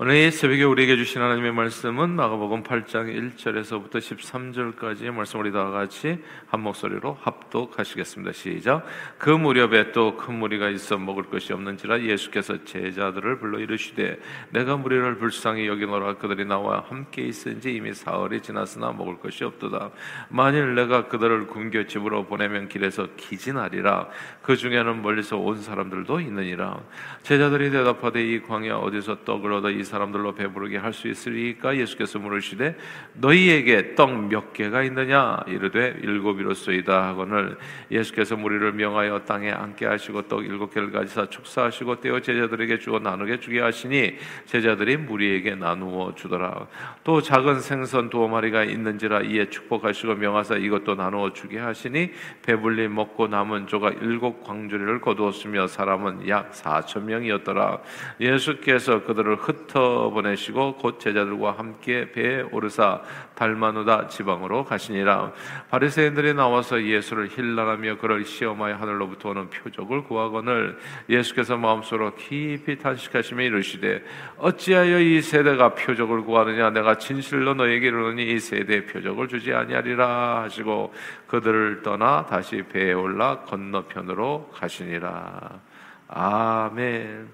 오늘 이 새벽에 우리에게 주신 하나님의 말씀은 마가복음 8장 1절에서부터 13절까지의 말씀 우리 다 같이 한 목소리로 합독하시겠습니다. 시작. 그 무렵에 또 큰 무리가 있어 먹을 것이 없는지라 예수께서 제자들을 불러 이르시되 내가 무리를 불쌍히 여기노라 그들이 나와 함께 있은지 이미 사흘이 지났으나 먹을 것이 없도다. 만일 내가 그들을 굶겨 집으로 보내면 길에서 기진하리라. 그 중에는 멀리서 온 사람들도 있느니라. 제자들이 대답하되 이 광야 어디서 떡을 얻어 이 사람들로 배부르게 할 수 있으리까 예수께서 물으시되 너희에게 떡 몇 개가 있느냐? 이르되 일곱이로소이다. 하거늘 예수께서 무리를 명하여 땅에 앉게 하시고 떡 일곱 개를 가지사 축사하시고 떼어 제자들에게 주어 나누게 주게 하시니 제자들이 무리에게 나누어 주더라. 또 작은 생선 두어 마리가 있는지라 이에 축복하시고 명하사 이것도 나누어 주게 하시니 배불리 먹고 남은 조가 일곱 광주리를 거두었으며 사람은 약 사천 명이었더라. 예수께서 그들을 흩어 보내시고 곧 제자들과 함께 배에 오르사 달마누다 지방으로 가시니라. 바리새인들이 나와서 예수를 힐난하며 그를 시험하여 하늘로부터 오는 표적을 구하거늘 예수께서 마음속으로 깊이 탄식하시며 이르시되 어찌하여 이 세대가 표적을 구하느냐? 내가 진실로 너에게 이르노니 이 세대에 표적을 주지 아니하리라 하시고 그들을 떠나 다시 배에 올라 건너편으로 가시니라. 아멘.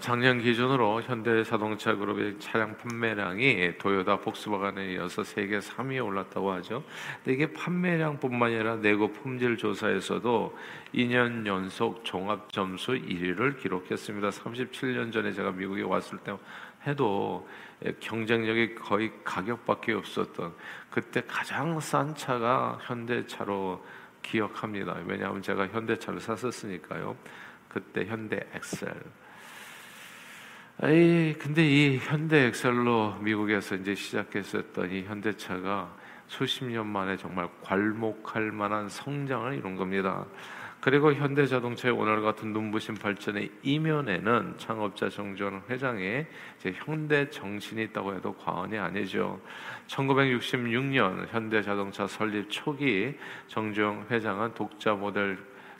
작년 기준으로 현대자동차 그룹의 차량 판매량이 도요타 폭스바겐에 이어서 세계 3위에 올랐다고 하죠. 근데 이게 판매량뿐만 아니라 내고 품질 조사에서도 2년 연속 종합 점수 1위를 기록했습니다. 37년 전에 제가 미국에 왔을 때 해도 경쟁력이 거의 가격밖에 없었던 그때 가장 싼 차가 현대차로 기억합니다. 왜냐하면 제가 현대차를 샀었으니까요. 그때 현대 엑셀. 에이, 근데 이 현대 엑셀로 미국에서 이제 시작했었던 이 현대차가 수십 년 만에 정말 괄목할 만한 성장을 이룬 겁니다. 그리고 현대 자동차의 오늘 같은 눈부신 발전의 이면에는 창업자 정전 회장의 현대 정신이 있다고 해도 과언이 아니죠. 1966년 현대 자동차 설립 초기 정주영 회장은 독자 모델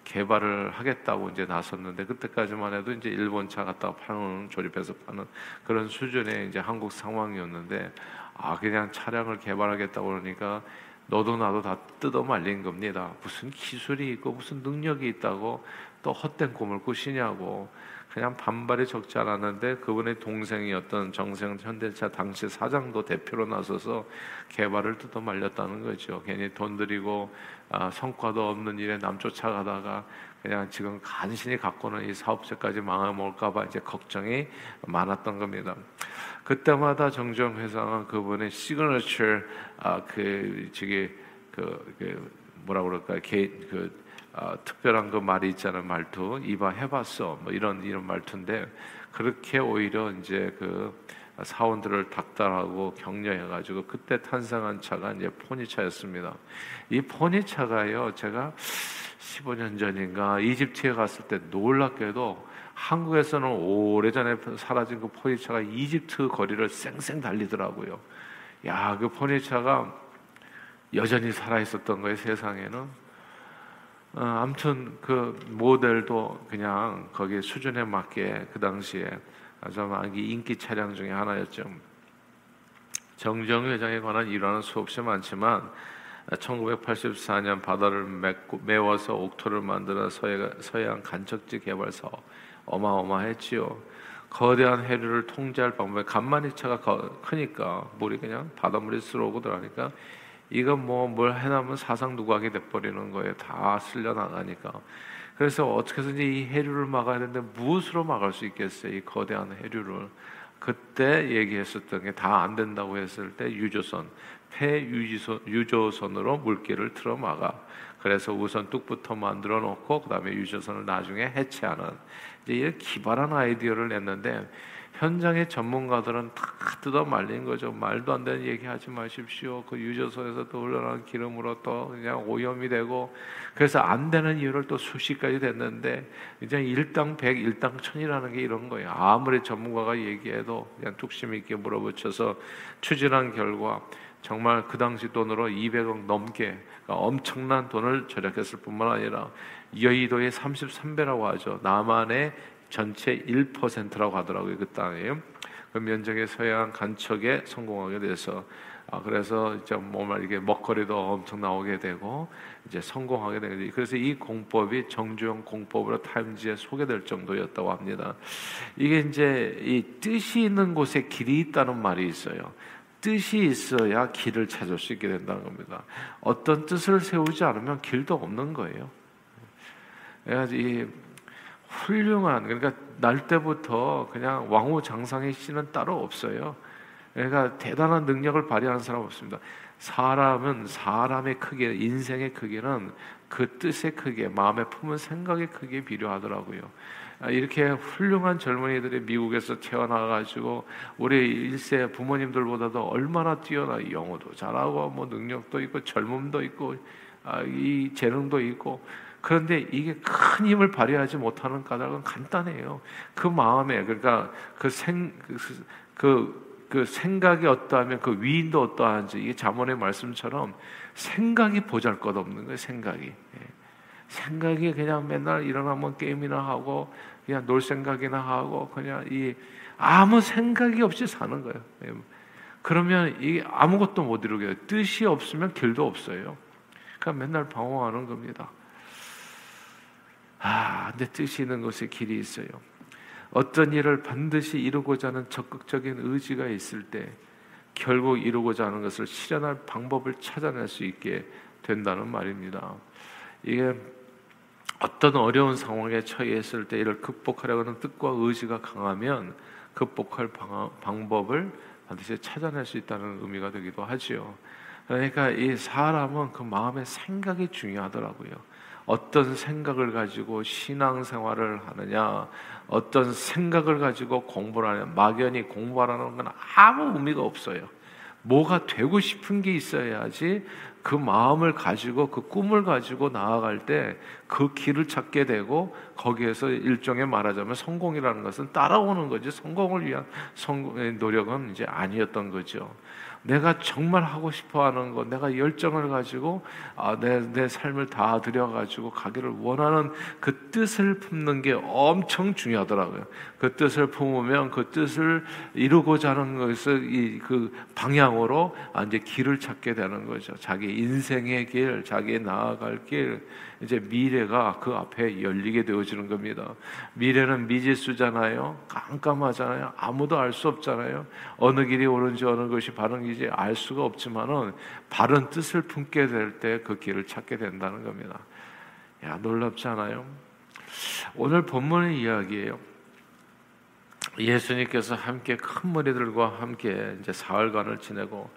개발을 하겠다고 이제 나섰는데 그때까지만 해도 이제 일본 차 갖다가 파는 조립해서 파는 그런 수준의 이제 한국 상황이었는데 아 그냥 차량을 개발하겠다고 그러니까 너도 나도 다 뜯어 말린 겁니다. 무슨 기술이 있고 무슨 능력이 있다고 또 헛된 꿈을 꾸시냐고 그냥 반발이 적지 않았는데 그분의 동생이었던 정생 현대차 당시 사장도 대표로 나서서 개발을 뜯어 말렸다는 거죠. 괜히 돈 들이고 아, 성과도 없는 일에 남 쫓아가다가 그냥 지금 간신히 갖고는 이 사업체까지 망해먹을까봐 이제 걱정이 많았던 겁니다. 그때마다 정정 회장은 그분의 시그너처 아 그 저기 그, 그 뭐라 그럴까 개그 어, 특별한 그 말이 있잖아요 말투 이봐 해봤어 뭐 이런 이런 말투인데 그렇게 오히려 이제 그 사원들을 닥달하고 격려해가지고 그때 탄생한 차가 이제 포니차였습니다. 이 포니차가요 제가 15년 전인가 이집트에 갔을 때 놀랍게도 한국에서는 오래전에 사라진 그 포니차가 이집트 거리를 쌩쌩 달리더라고요. 야, 그 포니차가 여전히 살아 있었던 거예요, 세상에는. 어, 아무튼 그 모델도 그냥 거기 수준에 맞게 그 당시에 아주 인기 차량 중에 하나였죠. 정정 회장에 관한 일화는 수없이 많지만 1984년 바다를 맺고, 메워서 옥토를 만드는 서해, 서해안 간척지 개발 사업 어마어마했지요. 거대한 해류를 통제할 방법에 간만이 차가 크니까 물이 그냥 바닷물이 쓸어오고 들어가니까 이건 뭐 뭘 해나면 사상 누각이 돼버리는 거예요. 다 쓸려 나가니까. 그래서 어떻게 해서든지 이 해류를 막아야 되는데 무엇으로 막을 수 있겠어요? 이 거대한 해류를. 그때 얘기했었던 게 다 안 된다고 했을 때 유조선, 폐유조선, 유조선으로 물길을 틀어 막아. 그래서 우선 뚝부터 만들어 놓고 그다음에 유조선을 나중에 해체하는 이제 기발한 아이디어를 냈는데 현장의 전문가들은 다 뜯어 말린 거죠. 말도 안 되는 얘기 하지 마십시오. 그 유조선에서 또 흘러나는 기름으로 또 그냥 오염이 되고 그래서 안 되는 이유를 또 수십까지 됐는데 이제 일당 백, 일당 천이라는 게 이런 거예요. 아무리 전문가가 얘기해도 그냥 뚝심 있게 물어붙여서 추진한 결과 정말 그 당시 돈으로 200억 넘게 그러니까 엄청난 돈을 절약했을 뿐만 아니라 여의도의 33배라고 하죠. 남한의 전체 1%라고 하더라고요. 그 땅에. 그 면적의 서해안 간척에 성공하게 돼서 아 그래서 이제 뭐말 이게 먹거리도 엄청 나오게 되고 이제 성공하게 되는 그래서 이 공법이 정주영 공법으로 타임지에 소개될 정도였다고 합니다. 이게 이제 이 뜻이 있는 곳에 길이 있다는 말이 있어요. 뜻이 있어야 길을 찾을 수 있게 된다는 겁니다. 어떤 뜻을 세우지 않으면 길도 없는 거예요. 이 훌륭한 그러니까 날 때부터 그냥 왕후 장상의 씨는 따로 없어요. 그러니까 대단한 능력을 발휘하는 사람 없습니다. 사람은 사람의 크기, 인생의 크기는 그 뜻의 크기, 마음에 품은 생각의 크기에 비례하더라고요. 아, 이렇게 훌륭한 젊은이들이 미국에서 태어나가지고 우리 일세 부모님들보다도 얼마나 뛰어나 영어도 잘하고 뭐 능력도 있고 젊음도 있고 아, 이 재능도 있고 그런데 이게 큰 힘을 발휘하지 못하는 까닭은 간단해요. 그 마음에 그러니까 그생그 그, 그 생각이 어떠하면 그 위인도 어떠한지 이게 자문의 말씀처럼 생각이 보잘것없는 거예요. 생각이 예. 생각이 그냥 맨날 일어나면 게임이나 하고 그냥 놀 생각이나 하고 그냥 이 아무 생각이 없이 사는 거예요. 예. 그러면 이 아무것도 못 이루게 뜻이 없으면 길도 없어요. 그러니까 맨날 방황하는 겁니다. 아, 내 뜻이 있는 곳에 길이 있어요. 어떤 일을 반드시 이루고자 하는 적극적인 의지가 있을 때 결국 이루고자 하는 것을 실현할 방법을 찾아낼 수 있게 된다는 말입니다. 이게 어떤 어려운 상황에 처해 있을 때 이를 극복하려고 하는 뜻과 의지가 강하면 극복할 방법을 반드시 찾아낼 수 있다는 의미가 되기도 하지요. 그러니까 이 사람은 그 마음의 생각이 중요하더라고요. 어떤 생각을 가지고 신앙생활을 하느냐, 어떤 생각을 가지고 공부를 하냐, 막연히 공부하라는 건 아무 의미가 없어요. 뭐가 되고 싶은 게 있어야지 그 마음을 가지고 그 꿈을 가지고 나아갈 때 그 길을 찾게 되고 거기에서 일종의 말하자면 성공이라는 것은 따라오는 거지 성공을 위한 성공의 노력은 이제 아니었던 거죠. 내가 정말 하고 싶어 하는 것, 내가 열정을 가지고 아, 내, 내 삶을 다 들여가지고 가기를 원하는 그 뜻을 품는 게 엄청 중요하더라고요. 그 뜻을 품으면 그 뜻을 이루고자 하는 것을 이 그 방향으로 아, 이제 길을 찾게 되는 거죠. 자기 인생의 길, 자기 나아갈 길, 이제 미래가 그 앞에 열리게 되어지는 겁니다. 미래는 미지수잖아요. 깜깜하잖아요. 아무도 알 수 없잖아요. 어느 길이 옳은지 어느 것이 바른 길인지 알 수가 없지만은 바른 뜻을 품게 될 때 그 길을 찾게 된다는 겁니다. 야, 놀랍지 않아요? 오늘 본문의 이야기예요. 예수님께서 함께 큰 무리들과 함께 이제 사흘간을 지내고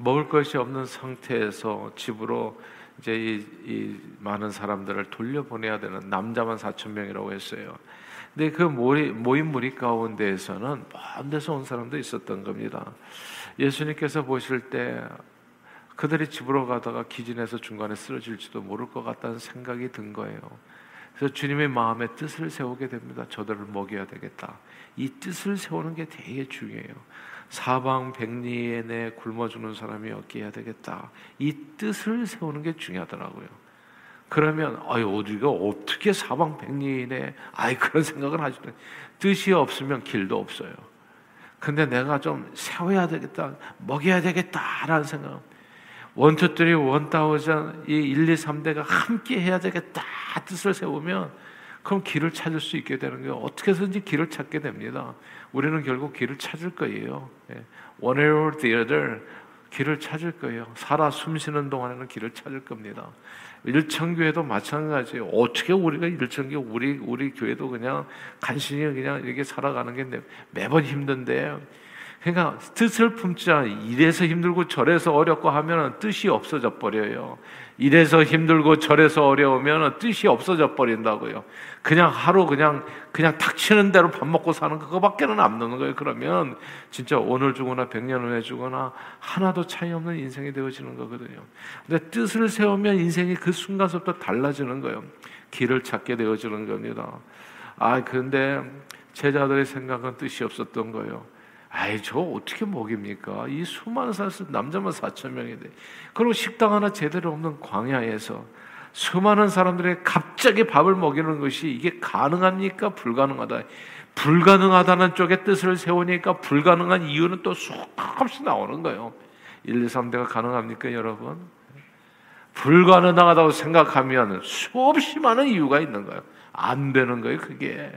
먹을 것이 없는 상태에서 집으로 이제 이, 이 많은 사람들을 돌려보내야 되는 남자만 4천 명이라고 했어요. 근데 그 모임, 모임 무리 가운데에서는 먼 데서 온 사람도 있었던 겁니다. 예수님께서 보실 때 그들이 집으로 가다가 기진해서 중간에 쓰러질지도 모를 것 같다는 생각이 든 거예요. 그래서 주님의 마음에 뜻을 세우게 됩니다. 저들을 먹여야 되겠다. 이 뜻을 세우는 게 되게 중요해요. 사방 백리에 내 굶어 죽는 사람이 없게 해야 되겠다. 이 뜻을 세우는 게 중요하더라고요. 그러면 아유 우리가 어떻게 사방 백리에 아이 그런 생각을 하죠. 뜻이 없으면 길도 없어요. 근데 내가 좀 세워야 되겠다, 먹여야 되겠다라는 생각. 원투들이 원다우전 이 1, 2, 3대가 함께 해야 되겠다 뜻을 세우면 그럼 길을 찾을 수 있게 되는 거예요. 어떻게 해서든지 길을 찾게 됩니다. 우리는 결국 길을 찾을 거예요. 예. One or the other 길을 찾을 거예요. 살아 숨쉬는 동안에는 길을 찾을 겁니다. 일천교회도 마찬가지예요. 어떻게 우리가 일천교 우리 우리 교회도 그냥 간신히 그냥 이렇게 살아가는 게 매번 힘든데 그러니까 뜻을 않아 이래서 힘들고 저래서 어렵고 하면 뜻이 없어져 버려요. 이래서 힘들고 저래서 어려우면 뜻이 없어져 버린다고요. 그냥 하루 그냥 그냥 탁치는 대로 밥 먹고 사는 그거밖에는 안 넣는 거예요. 그러면 진짜 오늘 주거나 백년 후에 주거나 하나도 차이 없는 인생이 되어지는 거거든요. 근데 뜻을 세우면 인생이 그 순간부터 달라지는 거예요. 길을 찾게 되어지는 겁니다. 아, 그런데 제자들의 생각은 뜻이 없었던 거예요. 아이 저 어떻게 먹입니까? 이 수많은 사람 남자만 4천 명인데 그리고 식당 하나 제대로 없는 광야에서 수많은 사람들의 갑자기 밥을 먹이는 것이 이게 가능합니까? 불가능하다. 불가능하다는 쪽에 뜻을 세우니까 불가능한 이유는 또 수없이 나오는 거예요. 1, 2, 3대가 가능합니까, 여러분? 불가능하다고 생각하면 수없이 많은 이유가 있는 거예요. 안 되는 거예요, 그게.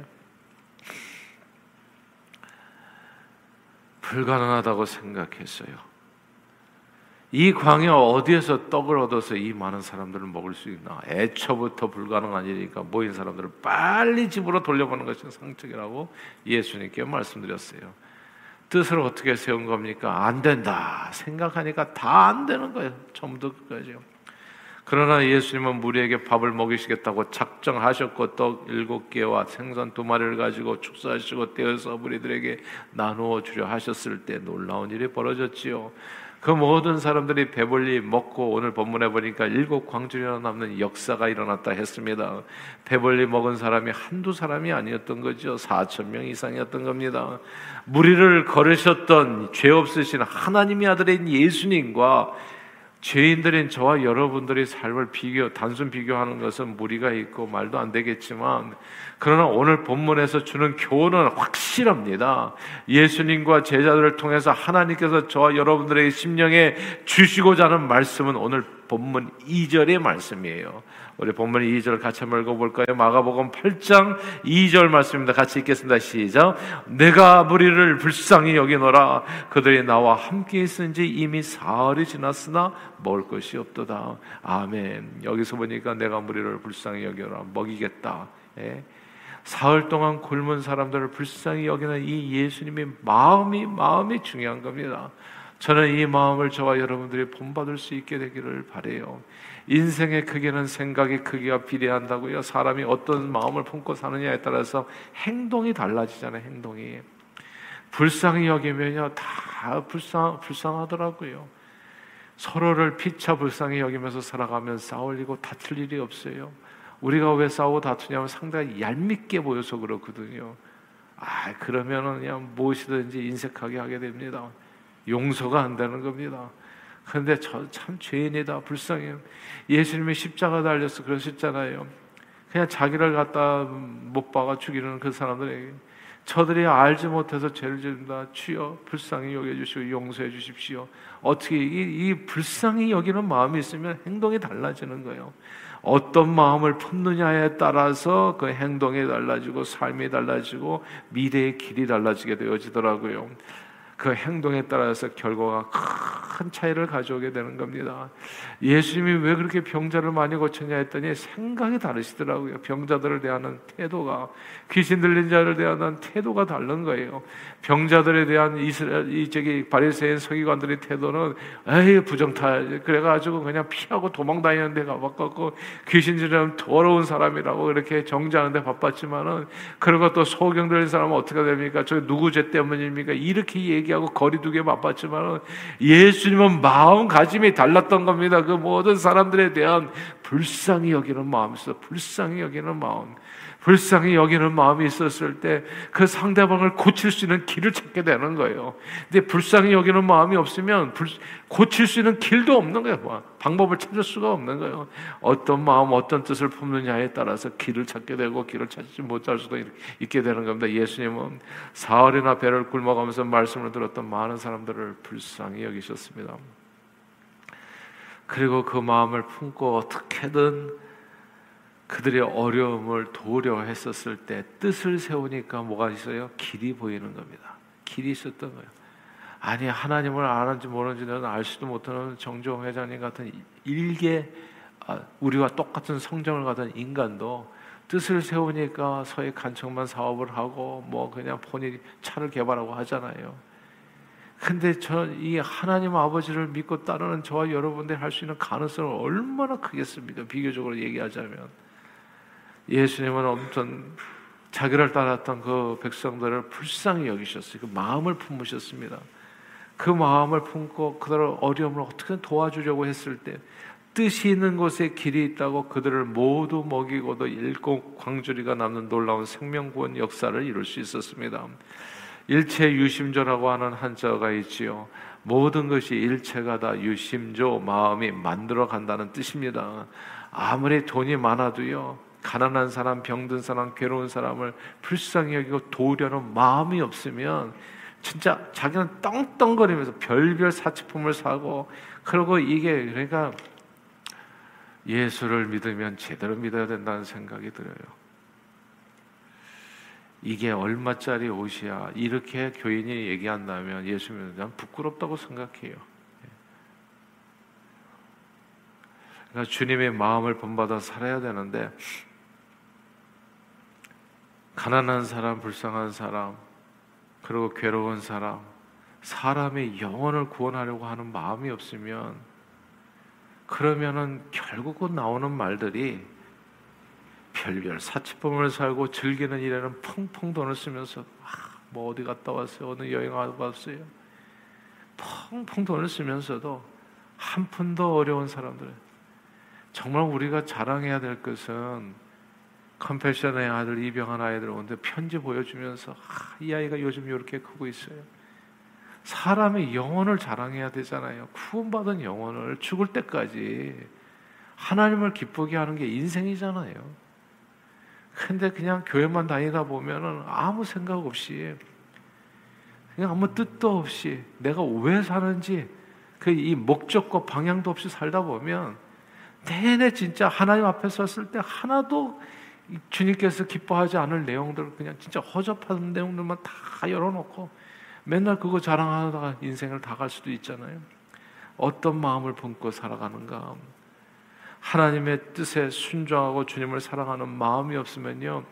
불가능하다고 생각했어요. 이 광야 어디에서 떡을 얻어서 이 많은 사람들을 먹을 수 있나? 애초부터 불가능한 일이니까 모인 사람들을 빨리 집으로 돌려보는 것이 상책이라고 예수님께 말씀드렸어요. 뜻을 어떻게 세운 겁니까? 안 된다. 생각하니까 다 안 되는 거예요. 처음부터 끝까지요. 그러나 예수님은 무리에게 밥을 먹이시겠다고 작정하셨고 떡 일곱 개와 생선 두 마리를 가지고 축사하시고 떼어서 무리들에게 나누어 주려 하셨을 때 놀라운 일이 벌어졌지요. 그 모든 사람들이 배불리 먹고 오늘 본문에 보니까 일곱 광주리나 남는 역사가 일어났다 했습니다. 배불리 먹은 사람이 한두 사람이 아니었던 거죠. 4천 명 이상이었던 겁니다. 무리를 걸으셨던 죄 없으신 하나님의 아들인 예수님과 죄인들인 저와 여러분들의 삶을 비교, 단순 비교하는 것은 무리가 있고 말도 안 되겠지만, 그러나 오늘 본문에서 주는 교훈은 확실합니다. 예수님과 제자들을 통해서 하나님께서 저와 여러분들의 심령에 주시고자 하는 말씀은 오늘 본문 2절의 말씀이에요. 우리 본문 2절 같이 한번 읽어볼까요? 마가복음 8장 2절 말씀입니다. 같이 읽겠습니다. 시작. 내가 무리를 불쌍히 여기노라. 그들이 나와 함께 있은 지 이미 사흘이 지났으나 먹을 것이 없도다. 아멘. 여기서 보니까 내가 무리를 불쌍히 여기노라. 먹이겠다. 예. 사흘 동안 굶은 사람들을 불쌍히 여기는 이 예수님의 마음이 마음이 중요한 겁니다. 저는 이 마음을 저와 여러분들이 본받을 수 있게 되기를 바래요. 인생의 크기는 생각의 크기가 비례한다고요. 사람이 어떤 마음을 품고 사느냐에 따라서 행동이 달라지잖아요. 행동이 불쌍히 여기면요 다 불쌍 불쌍하더라고요. 서로를 피차 불쌍히 여기면서 살아가면 싸울 일고 다툴 일이 없어요. 우리가 왜 싸우고 다투냐면 상당히 얄밉게 보여서 그렇거든요. 아 그러면은 그냥 무엇이든지 인색하게 하게 됩니다. 용서가 안 되는 겁니다. 그런데 저 참 죄인이다 불쌍해요. 예수님이 십자가 달려서 그러셨잖아요. 그냥 자기를 갖다 못 박아 죽이는 그 사람들에게 저들이 알지 못해서 죄를 짓는다. 주여 불쌍히 여겨주시고 용서해 주십시오. 어떻게 이, 이 불쌍히 여기는 마음이 있으면 행동이 달라지는 거예요. 어떤 마음을 품느냐에 따라서 그 행동이 달라지고 삶이 달라지고 미래의 길이 달라지게 되어지더라고요. 그 행동에 따라서 결과가 큰 차이를 가져오게 되는 겁니다. 예수님이 왜 그렇게 병자를 많이 고쳤냐 했더니 생각이 다르시더라고요. 병자들을 대하는 태도가 귀신 들린 자를 대하는 태도가 다른 거예요. 병자들에 대한 이스라엘 이 저기 바리새인 서기관들의 태도는 에이 부정탈 그래가지고 그냥 피하고 도망다니는 데 가봤고 귀신 들린 더러운 사람이라고 이렇게 정죄하는데 바빴지만은 그리고 또 소경 들린 사람은 어떻게 됩니까? 저 누구 죄 때문입니까? 이렇게 얘기하고 거리두기에 바빴지만은 예수님은 마음가짐이 달랐던 겁니다. 그 모든 사람들에 대한 불쌍히 여기는 마음 있어. 불쌍히 여기는 마음. 불쌍히 여기는 마음이 있었을 때 그 상대방을 고칠 수 있는 길을 찾게 되는 거예요. 근데 불쌍히 여기는 마음이 없으면 불, 고칠 수 있는 길도 없는 거예요. 뭐. 방법을 찾을 수가 없는 거예요. 어떤 마음, 어떤 뜻을 품느냐에 따라서 길을 찾게 되고 길을 찾지 못할 수도 있게 되는 겁니다. 예수님은 사흘이나 배를 굶어가면서 말씀을 들었던 많은 사람들을 불쌍히 여기셨습니다. 그리고 그 마음을 품고 어떻게든 그들의 어려움을 도우려 했었을 때 뜻을 세우니까 뭐가 있어요? 길이 보이는 겁니다. 길이 있었던 거예요. 아니 하나님을 아는지 모르는지는 알 수도 못하는 정종 회장님 같은 일개 아, 우리와 똑같은 성정을 가진 인간도 뜻을 세우니까 서해 간척만 사업을 하고 뭐 그냥 본인 차를 개발하고 하잖아요. 근데 저 이 하나님 아버지를 믿고 따르는 저와 여러분들 할 수 있는 가능성은 얼마나 크겠습니까? 비교적으로 얘기하자면 예수님은 엄청 자기를 따랐던 그 백성들을 불쌍히 여기셨어요. 그 마음을 품으셨습니다. 그 마음을 품고 그들의 어려움을 어떻게 도와주려고 했을 때 뜻이 있는 곳에 길이 있다고 그들을 모두 먹이고도 일곱 광주리가 남는 놀라운 생명구원 역사를 이룰 수 있었습니다. 일체 유심조라고 하는 한자가 있지요. 모든 것이 일체가 다 유심조 마음이 만들어 간다는 뜻입니다. 아무리 돈이 많아도요. 가난한 사람, 병든 사람, 괴로운 사람을 불쌍히 여기고 도우려는 마음이 없으면 진짜 자기는 떵떵거리면서 별별 사치품을 사고 그러고 이게 그러니까 예수를 믿으면 제대로 믿어야 된다는 생각이 들어요. 이게 얼마짜리 옷이야? 이렇게 교인이 얘기한다면 예수 믿으면 부끄럽다고 생각해요. 그러니까 주님의 마음을 본받아 살아야 되는데 가난한 사람, 불쌍한 사람, 그리고 괴로운 사람, 사람의 영혼을 구원하려고 하는 마음이 없으면 그러면은 결국은 나오는 말들이 별별 사치품을 살고 즐기는 일에는 펑펑 돈을 쓰면서 아, 뭐 어디 갔다 왔어요? 어느 여행 와봤어요? 펑펑 돈을 쓰면서도 한 푼도 어려운 사람들 정말 우리가 자랑해야 될 것은 컴패션의 아들 입양한 아이들 오는데 편지 보여주면서 아, 이 아이가 요즘 이렇게 크고 있어요. 사람의 영혼을 자랑해야 되잖아요. 구원받은 영혼을 죽을 때까지 하나님을 기쁘게 하는 게 인생이잖아요. 근데 그냥 교회만 다니다 보면은 아무 생각 없이 그냥 아무 뜻도 없이 내가 왜 사는지 그 이 목적과 방향도 없이 살다 보면 내내 진짜 하나님 앞에 섰을 때 하나도 주님께서 기뻐하지 않을 내용들 그냥 진짜 허접한 내용들만 다 열어놓고 맨날 그거 자랑하다가 인생을 다 갈 수도 있잖아요. 어떤 마음을 품고 살아가는가? 하나님의 뜻에 순종하고 주님을 사랑하는 마음이 없으면요.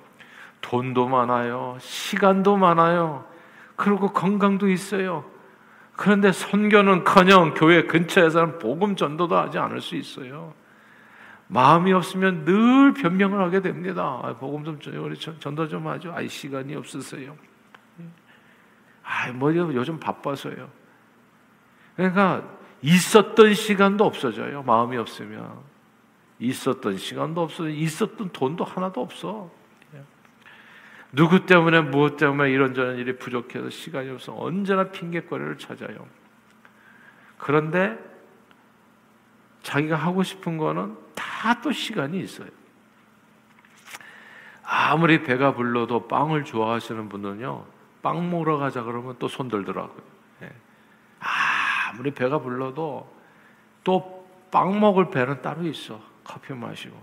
돈도 많아요. 시간도 많아요. 그리고 건강도 있어요. 그런데 선교는 커녕 교회 근처에서는 복음 전도도 하지 않을 수 있어요. 마음이 없으면 늘 변명을 하게 됩니다. 아, 복음 좀 우리 전도 좀 하죠. 아, 시간이 없으세요. 아, 뭐 요즘 바빠서요. 그러니까 있었던 시간도 없어져요. 마음이 없으면 있었던 시간도 없어, 있었던 돈도 하나도 없어. 누구 때문에 무엇 때문에 이런저런 일이 부족해서 시간이 없어 언제나 핑계거리를 찾아요. 그런데 자기가 하고 싶은 거는 다 또 시간이 있어요. 아무리 배가 불러도 빵을 좋아하시는 분은요, 빵 먹으러 가자 그러면 또 손들더라고요. 예. 아무리 배가 불러도 또 빵 먹을 배는 따로 있어. 커피 마시고.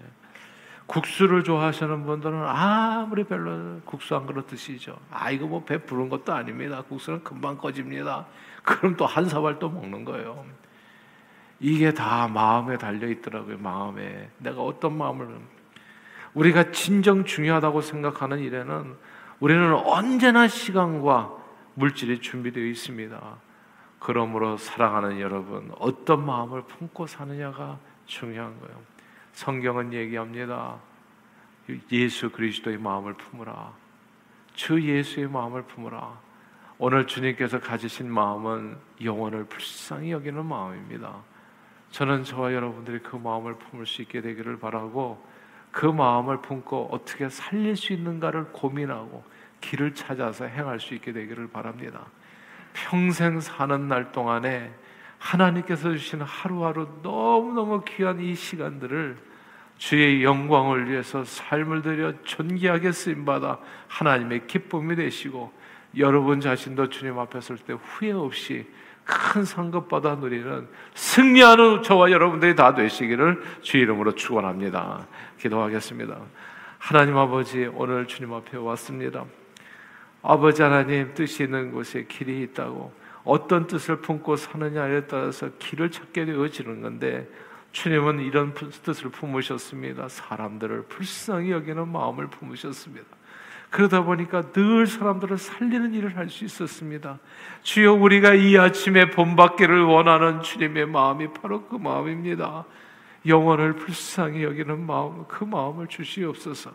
예. 국수를 좋아하시는 분들은 아무리 별로 국수 한 그릇 드시죠. 아, 이거 뭐 배 부른 것도 아닙니다. 국수는 금방 꺼집니다. 그럼 또 한 사발 또 먹는 거예요. 이게 다 마음에 달려 있더라고요. 마음에 내가 어떤 마음을 우리가 진정 중요하다고 생각하는 일에는 우리는 언제나 시간과 물질이 준비되어 있습니다. 그러므로 사랑하는 여러분, 어떤 마음을 품고 사느냐가 중요한 거예요. 성경은 얘기합니다. 예수 그리스도의 마음을 품으라. 주 예수의 마음을 품으라. 오늘 주님께서 가지신 마음은 영혼을 불쌍히 여기는 마음입니다. 저는 저와 여러분들이 그 마음을 품을 수 있게 되기를 바라고 그 마음을 품고 어떻게 살릴 수 있는가를 고민하고 길을 찾아서 행할 수 있게 되기를 바랍니다. 평생 사는 날 동안에 하나님께서 주신 하루하루 너무너무 귀한 이 시간들을 주의 영광을 위해서 삶을 들여 존귀하게 쓰임받아 하나님의 기쁨이 되시고 여러분 자신도 주님 앞에 설 때 후회 없이 큰 상급 받아 누리는 승리하는 저와 여러분들이 다 되시기를 주 이름으로 축원합니다. 기도하겠습니다. 하나님 아버지 오늘 주님 앞에 왔습니다. 아버지 하나님 뜻이 있는 곳에 길이 있다고 어떤 뜻을 품고 사느냐에 따라서 길을 찾게 되어지는 건데 주님은 이런 뜻을 품으셨습니다. 사람들을 불쌍히 여기는 마음을 품으셨습니다. 그러다 보니까 늘 사람들을 살리는 일을 할 수 있었습니다. 주여 우리가 이 아침에 본받기를 원하는 주님의 마음이 바로 그 마음입니다. 영혼을 불쌍히 여기는 마음, 그 마음을 주시옵소서.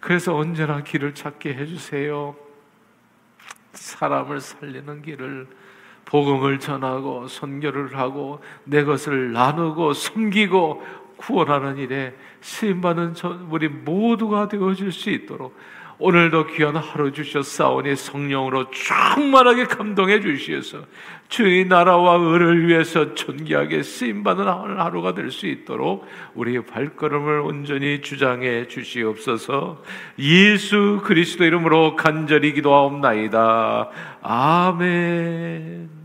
그래서 언제나 길을 찾게 해주세요. 사람을 살리는 길을 복음을 전하고 선교를 하고 내 것을 나누고 섬기고 구원하는 일에 쓰임 받는 우리 모두가 되어질 수 있도록 오늘도 귀한 하루 주셨사오니 성령으로 충만하게 감동해 주시어서 주의 나라와 의를 위해서 존귀하게 쓰임받는 하루가 될 수 있도록 우리의 발걸음을 온전히 주장해 주시옵소서 예수 그리스도 이름으로 간절히 기도하옵나이다. 아멘.